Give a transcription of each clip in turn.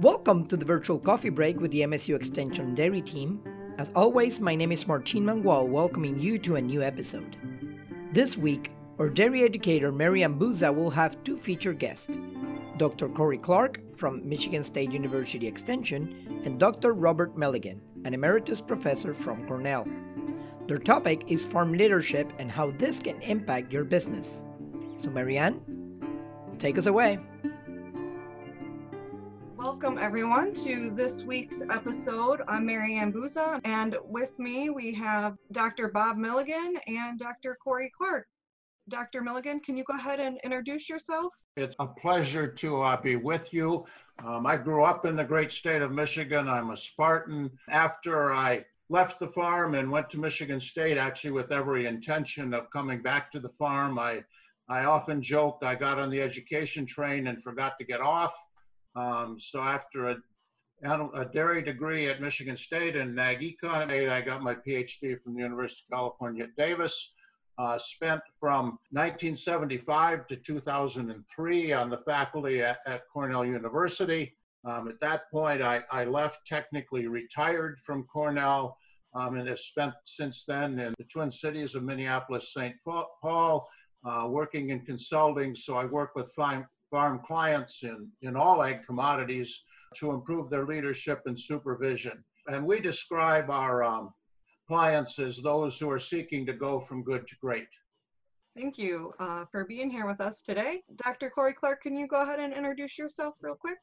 Welcome to the virtual coffee break with the MSU Extension Dairy team. As always, my name is Martin Mangual, welcoming you to a new episode. This week, our dairy educator Marianne Buza will have two featured guests Dr. Corey Clark from Michigan State University Extension and Dr. Robert Milligan, an emeritus professor from Cornell. Their topic is farm leadership and how this can impact your business. So, Marianne, take us away. Welcome everyone to this week's episode. I'm Marianne Buza, and with me we have Dr. Bob Milligan and Dr. Corey Clark. Dr. Milligan, can you go ahead and introduce yourself? It's a pleasure to uh, be with you. Um, I grew up in the great state of Michigan. I'm a Spartan. After I left the farm and went to Michigan State actually with every intention of coming back to the farm. I, I often joke I got on the education train and forgot to get off. Um, so after a, a, dairy degree at Michigan State and ag econ, I got my PhD from the University of California at Davis. Uh, spent from 1975 to 2003 on the faculty at, at Cornell University. Um, at that point, I, I, left, technically retired from Cornell, um, and have spent since then in the Twin Cities of Minneapolis, St. Paul, uh, working in consulting. So I work with farm, farm clients in, in all ag commodities to improve their leadership and supervision. And we describe our um, clients as those who are seeking to go from good to great. Thank you uh, for being here with us today. Dr. Corey Clark, can you go ahead and introduce yourself real quick?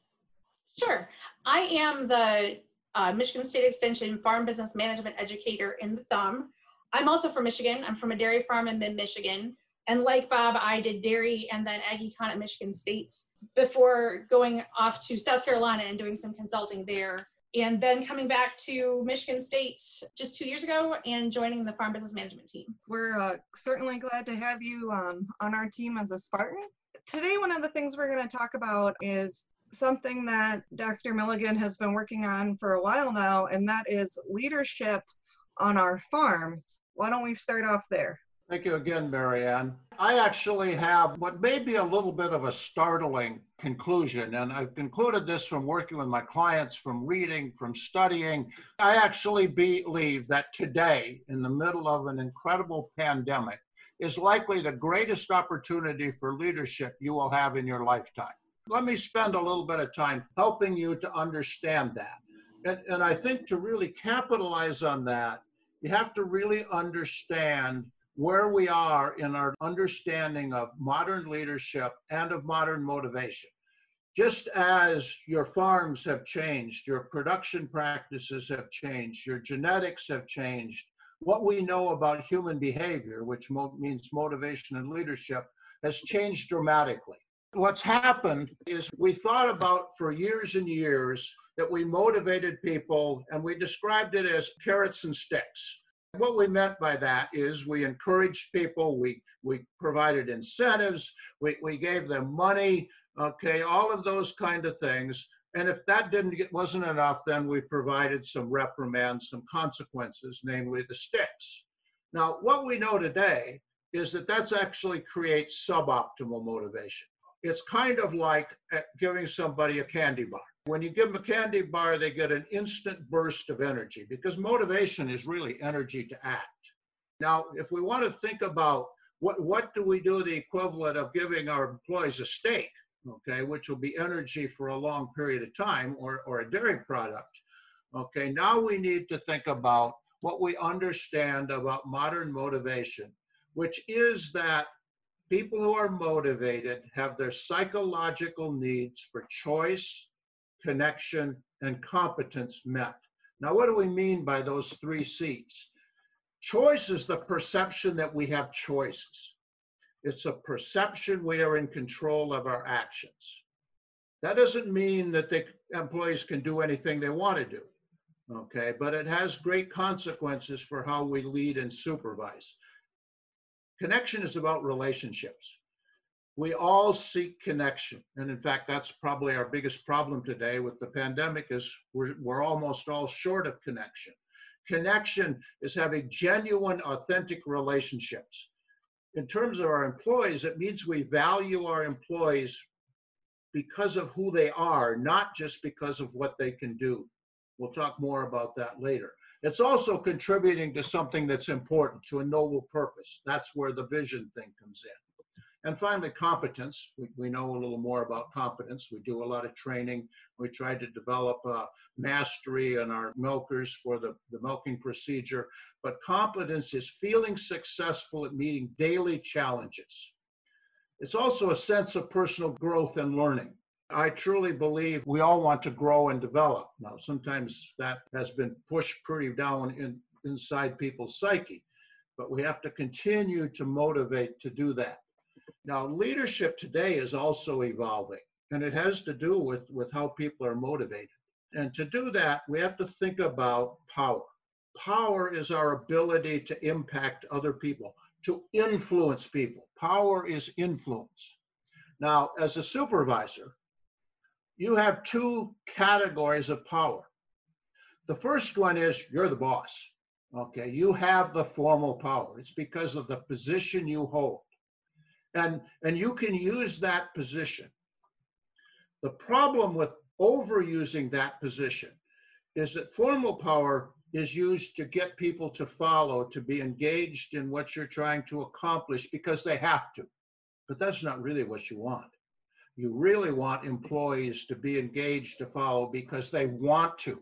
Sure. I am the uh, Michigan State Extension Farm Business Management Educator in the Thumb. I'm also from Michigan. I'm from a dairy farm in mid-Michigan. And like Bob, I did dairy and then ag econ at Michigan State before going off to South Carolina and doing some consulting there. And then coming back to Michigan State just two years ago and joining the farm business management team. We're uh, certainly glad to have you um, on our team as a Spartan. Today, one of the things we're going to talk about is something that Dr. Milligan has been working on for a while now, and that is leadership on our farms. Why don't we start off there? Thank you again, Marianne. I actually have what may be a little bit of a startling conclusion, and I've concluded this from working with my clients, from reading, from studying. I actually believe that today, in the middle of an incredible pandemic, is likely the greatest opportunity for leadership you will have in your lifetime. Let me spend a little bit of time helping you to understand that. And, and I think to really capitalize on that, you have to really understand where we are in our understanding of modern leadership and of modern motivation. Just as your farms have changed, your production practices have changed, your genetics have changed, what we know about human behavior, which mo means motivation and leadership, has changed dramatically what's happened is we thought about for years and years that we motivated people and we described it as carrots and sticks. What we meant by that is we encouraged people, we, we provided incentives, we, we gave them money, okay, all of those kind of things. And if that didn't get, wasn't enough, then we provided some reprimands, some consequences, namely the sticks. Now, what we know today is that that's actually creates suboptimal motivation it's kind of like uh, giving somebody a candy bar. When you give them a candy bar, they get an instant burst of energy because motivation is really energy to act. Now, if we want to think about what, what do we do the equivalent of giving our employees a steak, okay, which will be energy for a long period of time or, or a dairy product, okay, now we need to think about what we understand about modern motivation, which is that people who are motivated have their psychological needs for choice, connection, and competence met. Now, what do we mean by those three C's? Choice is the perception that we have choices. It's a perception we are in control of our actions. That doesn't mean that the employees can do anything they want to do, okay? But it has great consequences for how we lead and supervise. Connection is about relationships. We all seek connection. And in fact, that's probably our biggest problem today with the pandemic is we're, we're almost all short of connection. Connection is having genuine, authentic relationships. in terms of our employees, it means we value our employees because of who they are, not just because of what they can do. We'll talk more about that later. It's also contributing to something that's important, to a noble purpose. That's where the vision thing comes in. And finally, competence. We, we know a little more about competence. We do a lot of training. We try to develop mastery in our milkers for the, the milking procedure. But competence is feeling successful at meeting daily challenges. It's also a sense of personal growth and learning. I truly believe we all want to grow and develop. Now, sometimes that has been pushed pretty down in, inside people's psyche, but we have to continue to motivate to do that. Now, leadership today is also evolving, and it has to do with, with how people are motivated. And to do that, we have to think about power. Power is our ability to impact other people, to influence people. Power is influence. Now, as a supervisor, you have two categories of power. The first one is you're the boss. Okay, you have the formal power. It's because of the position you hold and and you can use that position the problem with overusing that position is that formal power is used to get people to follow to be engaged in what you're trying to accomplish because they have to but that's not really what you want you really want employees to be engaged to follow because they want to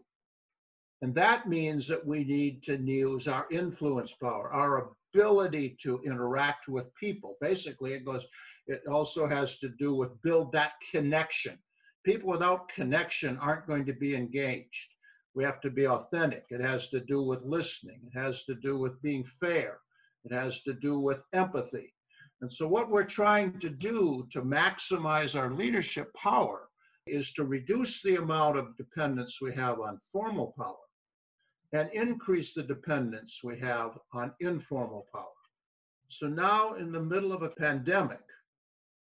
and that means that we need to use our influence power, our ability to interact with people. Basically, it goes, it also has to do with build that connection. People without connection aren't going to be engaged. We have to be authentic. It has to do with listening. It has to do with being fair. It has to do with empathy. And so, what we're trying to do to maximize our leadership power is to reduce the amount of dependence we have on formal power and increase the dependence we have on informal power. So now, in the middle of a pandemic,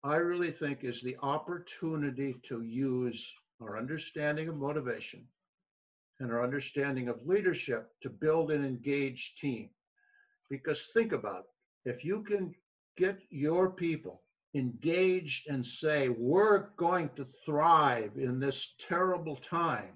I really think is the opportunity to use our understanding of motivation and our understanding of leadership to build an engaged team. Because think about it if you can get your people engaged and say, we're going to thrive in this terrible time,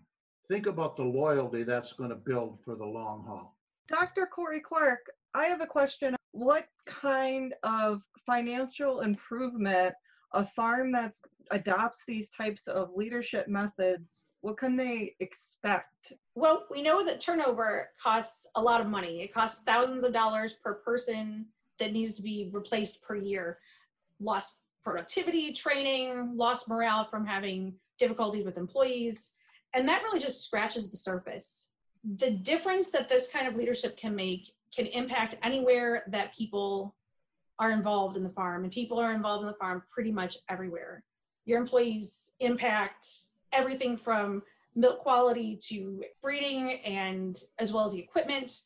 think about the loyalty that's going to build for the long haul. Dr. Corey Clark, I have a question. What kind of financial improvement a farm that adopts these types of leadership methods what can they expect? Well, we know that turnover costs a lot of money. It costs thousands of dollars per person that needs to be replaced per year. Lost productivity, training, lost morale from having difficulties with employees. And that really just scratches the surface. The difference that this kind of leadership can make can impact anywhere that people are involved in the farm, and people are involved in the farm pretty much everywhere. Your employees impact everything from milk quality to breeding and as well as the equipment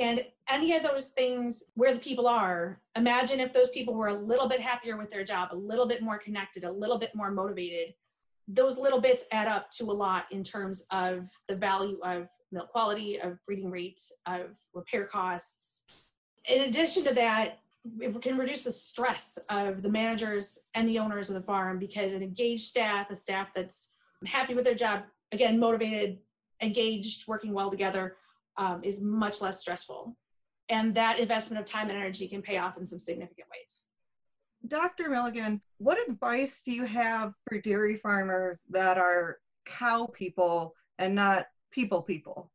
and any of those things where the people are imagine if those people were a little bit happier with their job a little bit more connected a little bit more motivated those little bits add up to a lot in terms of the value of milk quality, of breeding rates, of repair costs. In addition to that, it can reduce the stress of the managers and the owners of the farm because an engaged staff, a staff that's happy with their job, again, motivated, engaged, working well together, um, is much less stressful. And that investment of time and energy can pay off in some significant ways. Dr. Milligan, what advice do you have for dairy farmers that are cow people and not people people?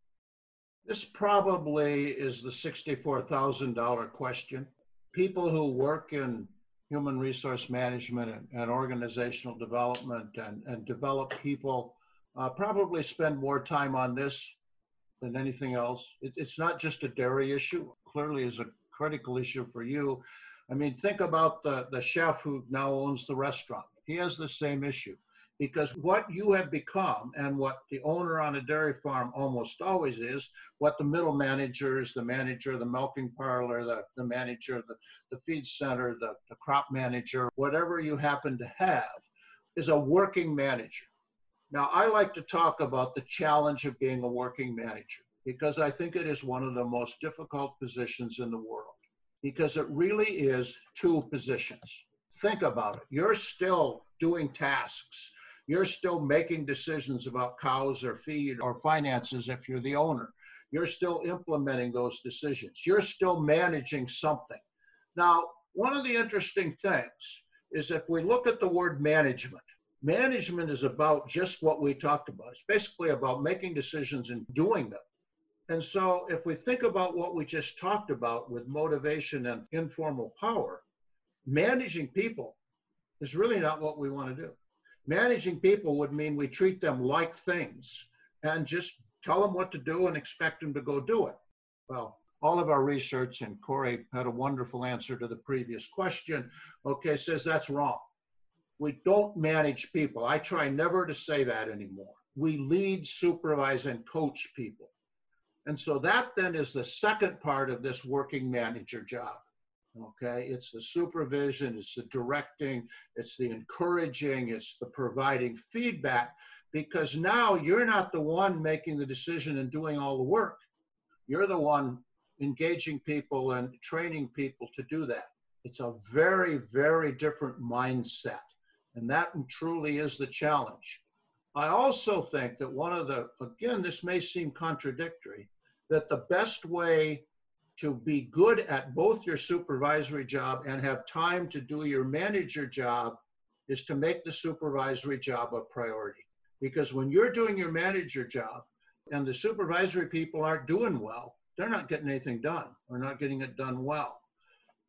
This probably is the $64,000 question. People who work in human resource management and, and organizational development and, and develop people uh, probably spend more time on this than anything else. It, it's not just a dairy issue, clearly is a critical issue for you I mean, think about the, the chef who now owns the restaurant. He has the same issue because what you have become and what the owner on a dairy farm almost always is, what the middle managers, the manager, the milking parlor, the, the manager, the, the feed center, the, the crop manager, whatever you happen to have, is a working manager. Now, I like to talk about the challenge of being a working manager because I think it is one of the most difficult positions in the world because it really is two positions. Think about it. You're still doing tasks. You're still making decisions about cows or feed or finances if you're the owner. You're still implementing those decisions. You're still managing something. Now, one of the interesting things is if we look at the word management, management is about just what we talked about. It's basically about making decisions and doing them. And so, if we think about what we just talked about with motivation and informal power, managing people is really not what we want to do. Managing people would mean we treat them like things and just tell them what to do and expect them to go do it. Well, all of our research, and Corey had a wonderful answer to the previous question, okay, says that's wrong. We don't manage people. I try never to say that anymore. We lead, supervise, and coach people. And so that then is the second part of this working manager job. Okay, it's the supervision, it's the directing, it's the encouraging, it's the providing feedback because now you're not the one making the decision and doing all the work. You're the one engaging people and training people to do that. It's a very, very different mindset. And that truly is the challenge. I also think that one of the, again, this may seem contradictory, that the best way to be good at both your supervisory job and have time to do your manager job is to make the supervisory job a priority. Because when you're doing your manager job and the supervisory people aren't doing well, they're not getting anything done or not getting it done well.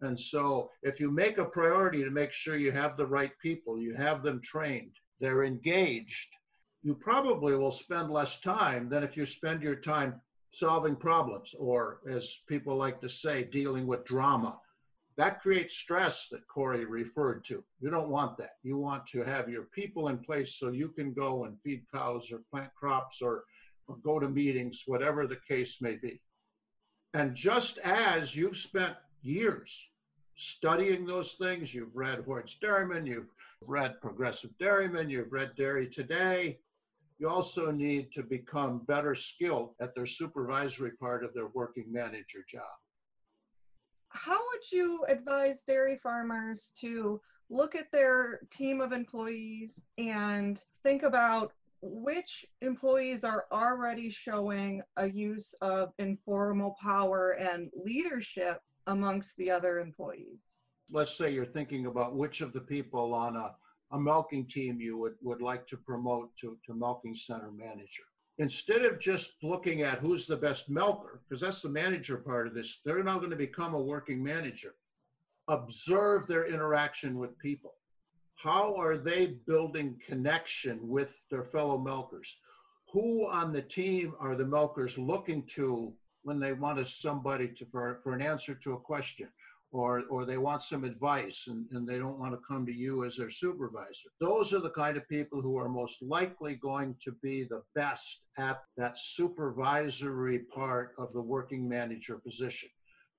And so if you make a priority to make sure you have the right people, you have them trained, they're engaged, you probably will spend less time than if you spend your time solving problems, or as people like to say, dealing with drama. That creates stress that Corey referred to. You don't want that. You want to have your people in place so you can go and feed cows or plant crops or, or go to meetings, whatever the case may be. And just as you've spent years studying those things, you've read Hoard's Dairyman, you've read Progressive Dairyman, you've read Dairy Today, you also need to become better skilled at their supervisory part of their working manager job. How would you advise dairy farmers to look at their team of employees and think about which employees are already showing a use of informal power and leadership amongst the other employees? Let's say you're thinking about which of the people on a a milking team you would, would like to promote to, to milking center manager. Instead of just looking at who's the best milker, because that's the manager part of this, they're now going to become a working manager. Observe their interaction with people. How are they building connection with their fellow milkers? Who on the team are the milkers looking to when they want somebody to, for, for an answer to a question? or, or they want some advice and, and they don't want to come to you as their supervisor. Those are the kind of people who are most likely going to be the best at that supervisory part of the working manager position.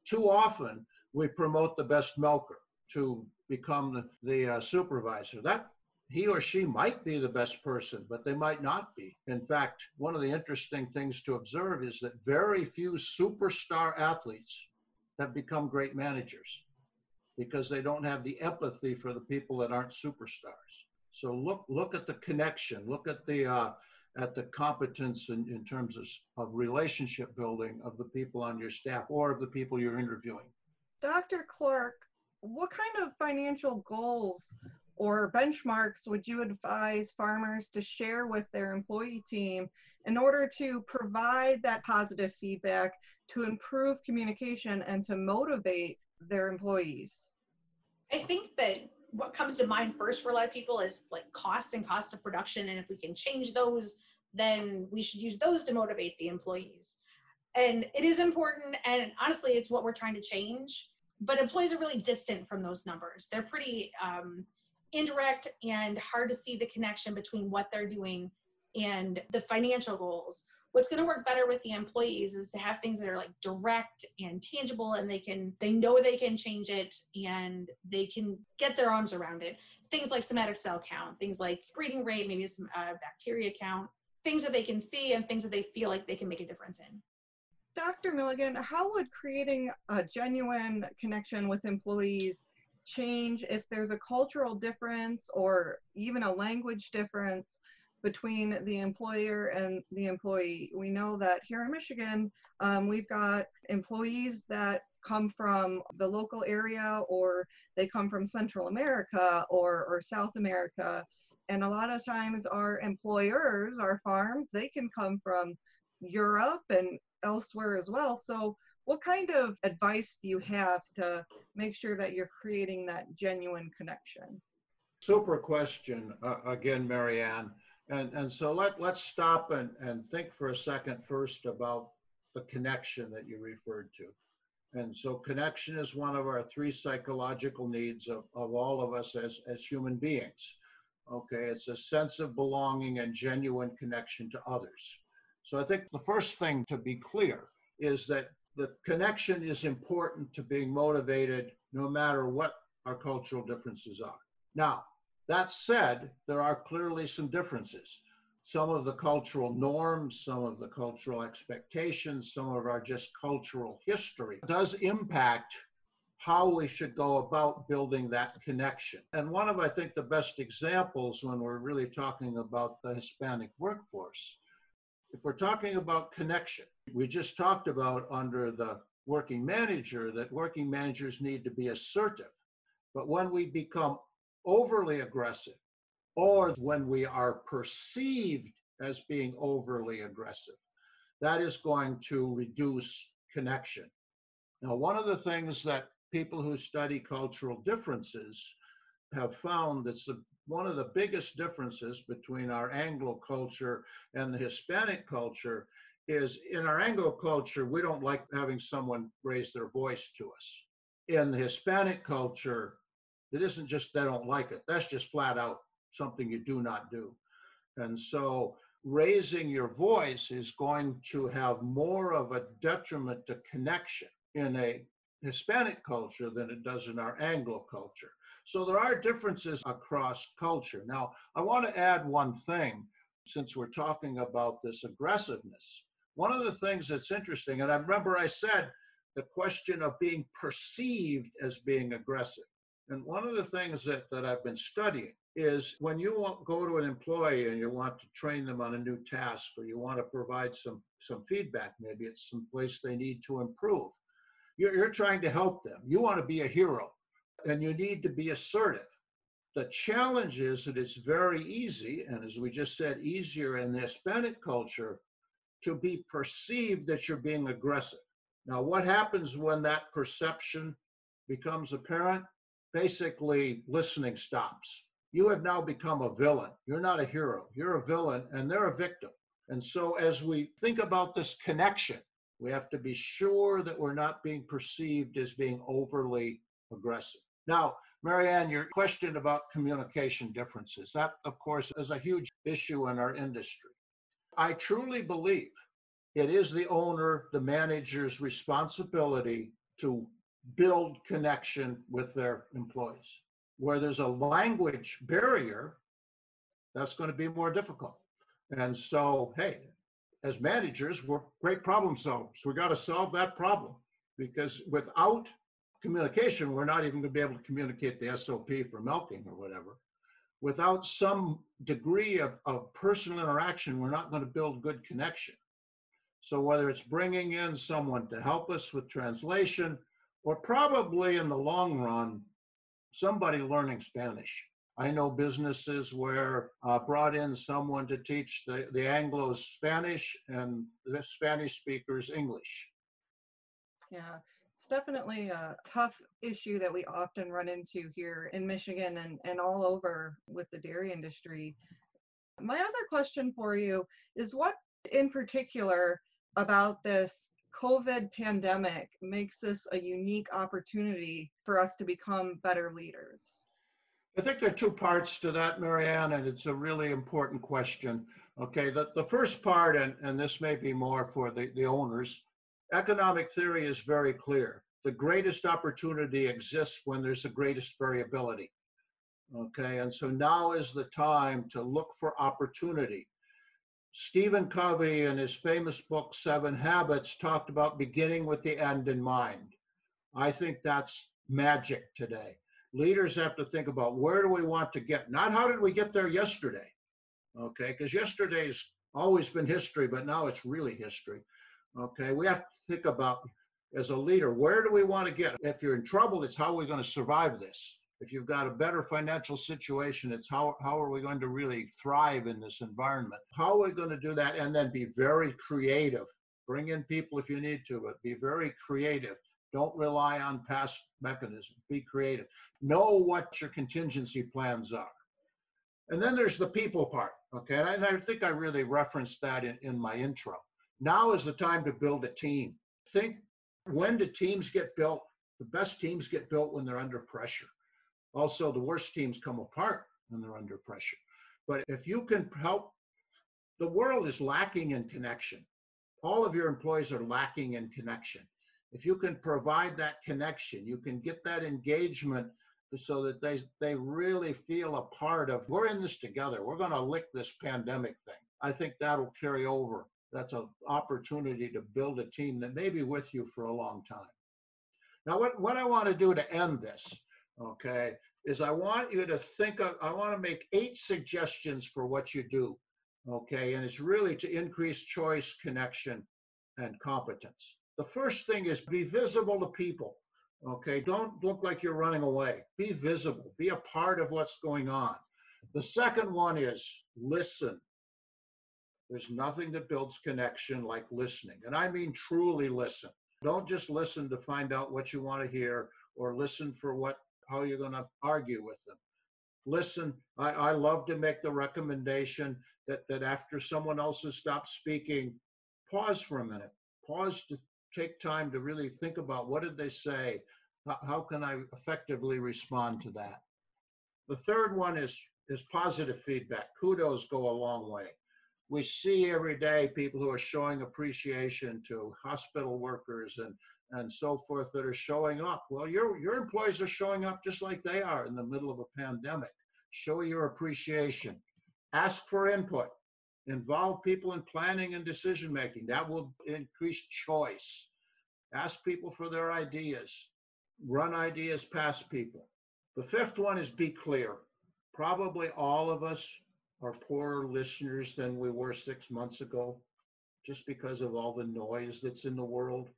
Too often, we promote the best milker to become the, the uh, supervisor. That he or she might be the best person, but they might not be. In fact, one of the interesting things to observe is that very few superstar athletes have become great managers because they don't have the empathy for the people that aren't superstars. So look look at the connection, look at the uh, at the competence in, in terms of, of relationship building of the people on your staff or of the people you're interviewing. Dr. Clark, what kind of financial goals or benchmarks would you advise farmers to share with their employee team in order to provide that positive feedback to improve communication and to motivate their employees? I think that what comes to mind first for a lot of people is like costs and cost of production. And if we can change those, then we should use those to motivate the employees. And it is important. And honestly, it's what we're trying to change. But employees are really distant from those numbers. They're pretty um, indirect and hard to see the connection between what they're doing and the financial goals what's going to work better with the employees is to have things that are like direct and tangible and they can they know they can change it and they can get their arms around it things like somatic cell count things like breeding rate maybe some uh, bacteria count things that they can see and things that they feel like they can make a difference in Dr. Milligan, how would creating a genuine connection with employees change if there's a cultural difference or even a language difference between the employer and the employee. We know that here in Michigan, um, we've got employees that come from the local area or they come from Central America or, or South America. And a lot of times our employers, our farms, they can come from Europe and elsewhere as well. So what kind of advice do you have to make sure that you're creating that genuine connection? Super question uh, again, Marianne. And, and so let, let's stop and, and think for a second first about the connection that you referred to. And so connection is one of our three psychological needs of, of all of us as, as human beings. Okay, it's a sense of belonging and genuine connection to others. So I think the first thing to be clear is that the connection is important to being motivated no matter what our cultural differences are. Now, that said, there are clearly some differences. Some of the cultural norms, some of the cultural expectations, some of our just cultural history does impact how we should go about building that connection. And one of, I think, the best examples when we're really talking about the Hispanic workforce, if we're talking about connection, we just talked about under the working manager that working managers need to be assertive. But when we become overly aggressive or when we are perceived as being overly aggressive. That is going to reduce connection. Now, one of the things that people who study cultural differences have found that's the, one of the biggest differences between our Anglo culture and the Hispanic culture is in our Anglo culture, we don't like having someone raise their voice to us. In the Hispanic culture, it isn't just they don't like it. That's just flat out something you do not do. And so raising your voice is going to have more of a detriment to connection in a Hispanic culture than it does in our Anglo culture. So there are differences across culture. Now, I want to add one thing since we're talking about this aggressiveness. One of the things that's interesting, and I remember I said the question of being perceived as being aggressive. And one of the things that, that I've been studying is when you want, go to an employee and you want to train them on a new task or you want to provide some, some feedback, maybe it's some place they need to improve. You're, you're trying to help them. You want to be a hero and you need to be assertive. The challenge is that it's very easy, and as we just said, easier in the Hispanic culture to be perceived that you're being aggressive. Now, what happens when that perception becomes apparent? basically listening stops. You have now become a villain. You're not a hero. You're a villain, and they're a victim. And so, as we think about this connection, we have to be sure that we're not being perceived as being overly aggressive. Now, Marianne, your question about communication differences, that, of course, is a huge issue in our industry. I truly believe it is the owner, the manager's responsibility to build connection with their employees. Where there's a language barrier, that's going to be more difficult. And so, hey, as managers, we're great problem solvers. We got to solve that problem because without communication, we're not even going to be able to communicate the SOP for milking or whatever. Without some degree of, of personal interaction, we're not going to build good connection. So whether it's bringing in someone to help us with translation, or probably in the long run, somebody learning Spanish. I know businesses where uh, brought in someone to teach the, the Anglos Spanish and the Spanish speakers English. Yeah, it's definitely a tough issue that we often run into here in Michigan and, and all over with the dairy industry. My other question for you is what in particular about this COVID pandemic makes this a unique opportunity for us to become better leaders? I think there are two parts to that, Marianne, and it's a really important question. Okay, the, the first part, and, and this may be more for the, the owners, economic theory is very clear. The greatest opportunity exists when there's the greatest variability. Okay, and so now is the time to look for opportunity. Stephen Covey, in his famous book, Seven Habits, talked about beginning with the end in mind. I think that's magic today. Leaders have to think about where do we want to get, not how did we get there yesterday, okay? Because yesterday's always been history, but now it's really history, okay? We have to think about, as a leader, where do we want to get? If you're in trouble, it's how are we're going to survive this. If you've got a better financial situation, it's how, how are we going to really thrive in this environment? How are we going to do that? And then be very creative. Bring in people if you need to, but be very creative. Don't rely on past mechanisms. Be creative. Know what your contingency plans are. And then there's the people part. Okay. And I think I really referenced that in, in my intro. Now is the time to build a team. Think when do teams get built? The best teams get built when they're under pressure. Also, the worst teams come apart when they're under pressure. But if you can help, the world is lacking in connection. All of your employees are lacking in connection. If you can provide that connection, you can get that engagement so that they they really feel a part of we're in this together. We're going to lick this pandemic thing. I think that'll carry over. That's an opportunity to build a team that may be with you for a long time. Now, what, what I want to do to end this, okay, is I want you to think of, I want to make eight suggestions for what you do, okay? And it's really to increase choice, connection, and competence. The first thing is be visible to people, okay? Don't look like you're running away. Be visible, be a part of what's going on. The second one is listen. There's nothing that builds connection like listening. And I mean truly listen. Don't just listen to find out what you want to hear or listen for what how you're going to argue with them. Listen, I, I love to make the recommendation that, that after someone else has stopped speaking, pause for a minute. Pause to take time to really think about what did they say? How, how can I effectively respond to that? The third one is, is positive feedback. Kudos go a long way we see every day people who are showing appreciation to hospital workers and and so forth that are showing up. Well, your your employees are showing up just like they are in the middle of a pandemic. Show your appreciation. Ask for input. Involve people in planning and decision making. That will increase choice. Ask people for their ideas. Run ideas past people. The fifth one is be clear. Probably all of us are poorer listeners than we were six months ago, just because of all the noise that's in the world.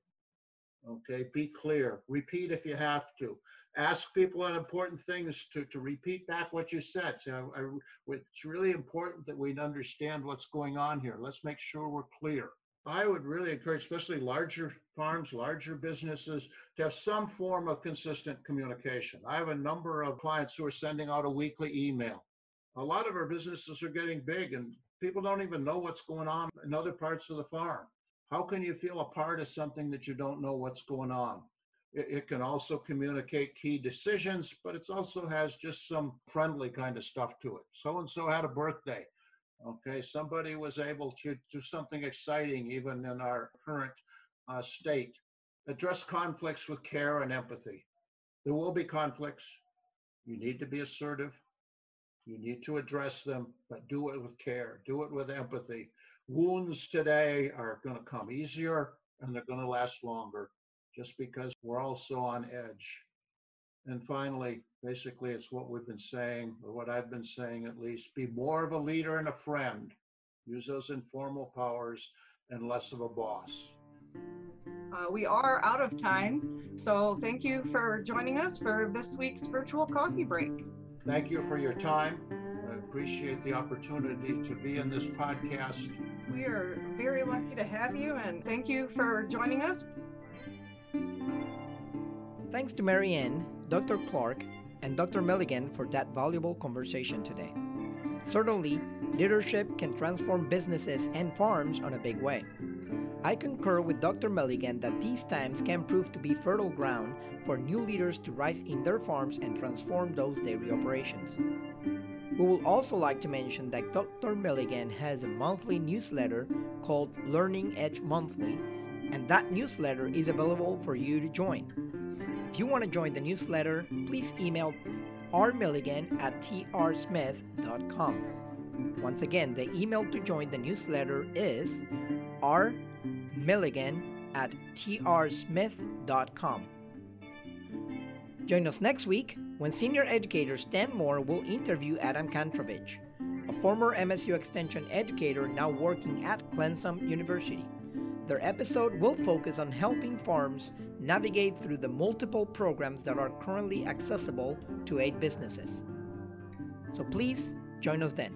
Okay, be clear. Repeat if you have to. Ask people on important things to, to repeat back what you said. So I, I, it's really important that we understand what's going on here. Let's make sure we're clear. I would really encourage, especially larger farms, larger businesses, to have some form of consistent communication. I have a number of clients who are sending out a weekly email. A lot of our businesses are getting big and people don't even know what's going on in other parts of the farm. How can you feel a part of something that you don't know what's going on? It, it can also communicate key decisions, but it also has just some friendly kind of stuff to it. So and so had a birthday. Okay, somebody was able to do something exciting even in our current uh, state. Address conflicts with care and empathy. There will be conflicts. You need to be assertive. You need to address them, but do it with care, do it with empathy wounds today are going to come easier and they're going to last longer just because we're all so on edge. And finally, basically, it's what we've been saying, or what I've been saying at least be more of a leader and a friend. Use those informal powers and less of a boss. Uh, we are out of time. So thank you for joining us for this week's virtual coffee break. Thank you for your time. I appreciate the opportunity to be in this podcast. We are very lucky to have you and thank you for joining us. Thanks to Marianne, Dr. Clark, and Dr. Milligan for that valuable conversation today. Certainly, leadership can transform businesses and farms on a big way. I concur with Dr. Milligan that these times can prove to be fertile ground for new leaders to rise in their farms and transform those dairy operations. We would also like to mention that Dr. Milligan has a monthly newsletter called Learning Edge Monthly, and that newsletter is available for you to join. If you want to join the newsletter, please email rmilligan at trsmith.com. Once again, the email to join the newsletter is rmilligan at trsmith.com. Join us next week when senior educator Stan Moore will interview Adam Kantrovich, a former MSU Extension educator now working at Clemson University. Their episode will focus on helping farms navigate through the multiple programs that are currently accessible to aid businesses. So please join us then.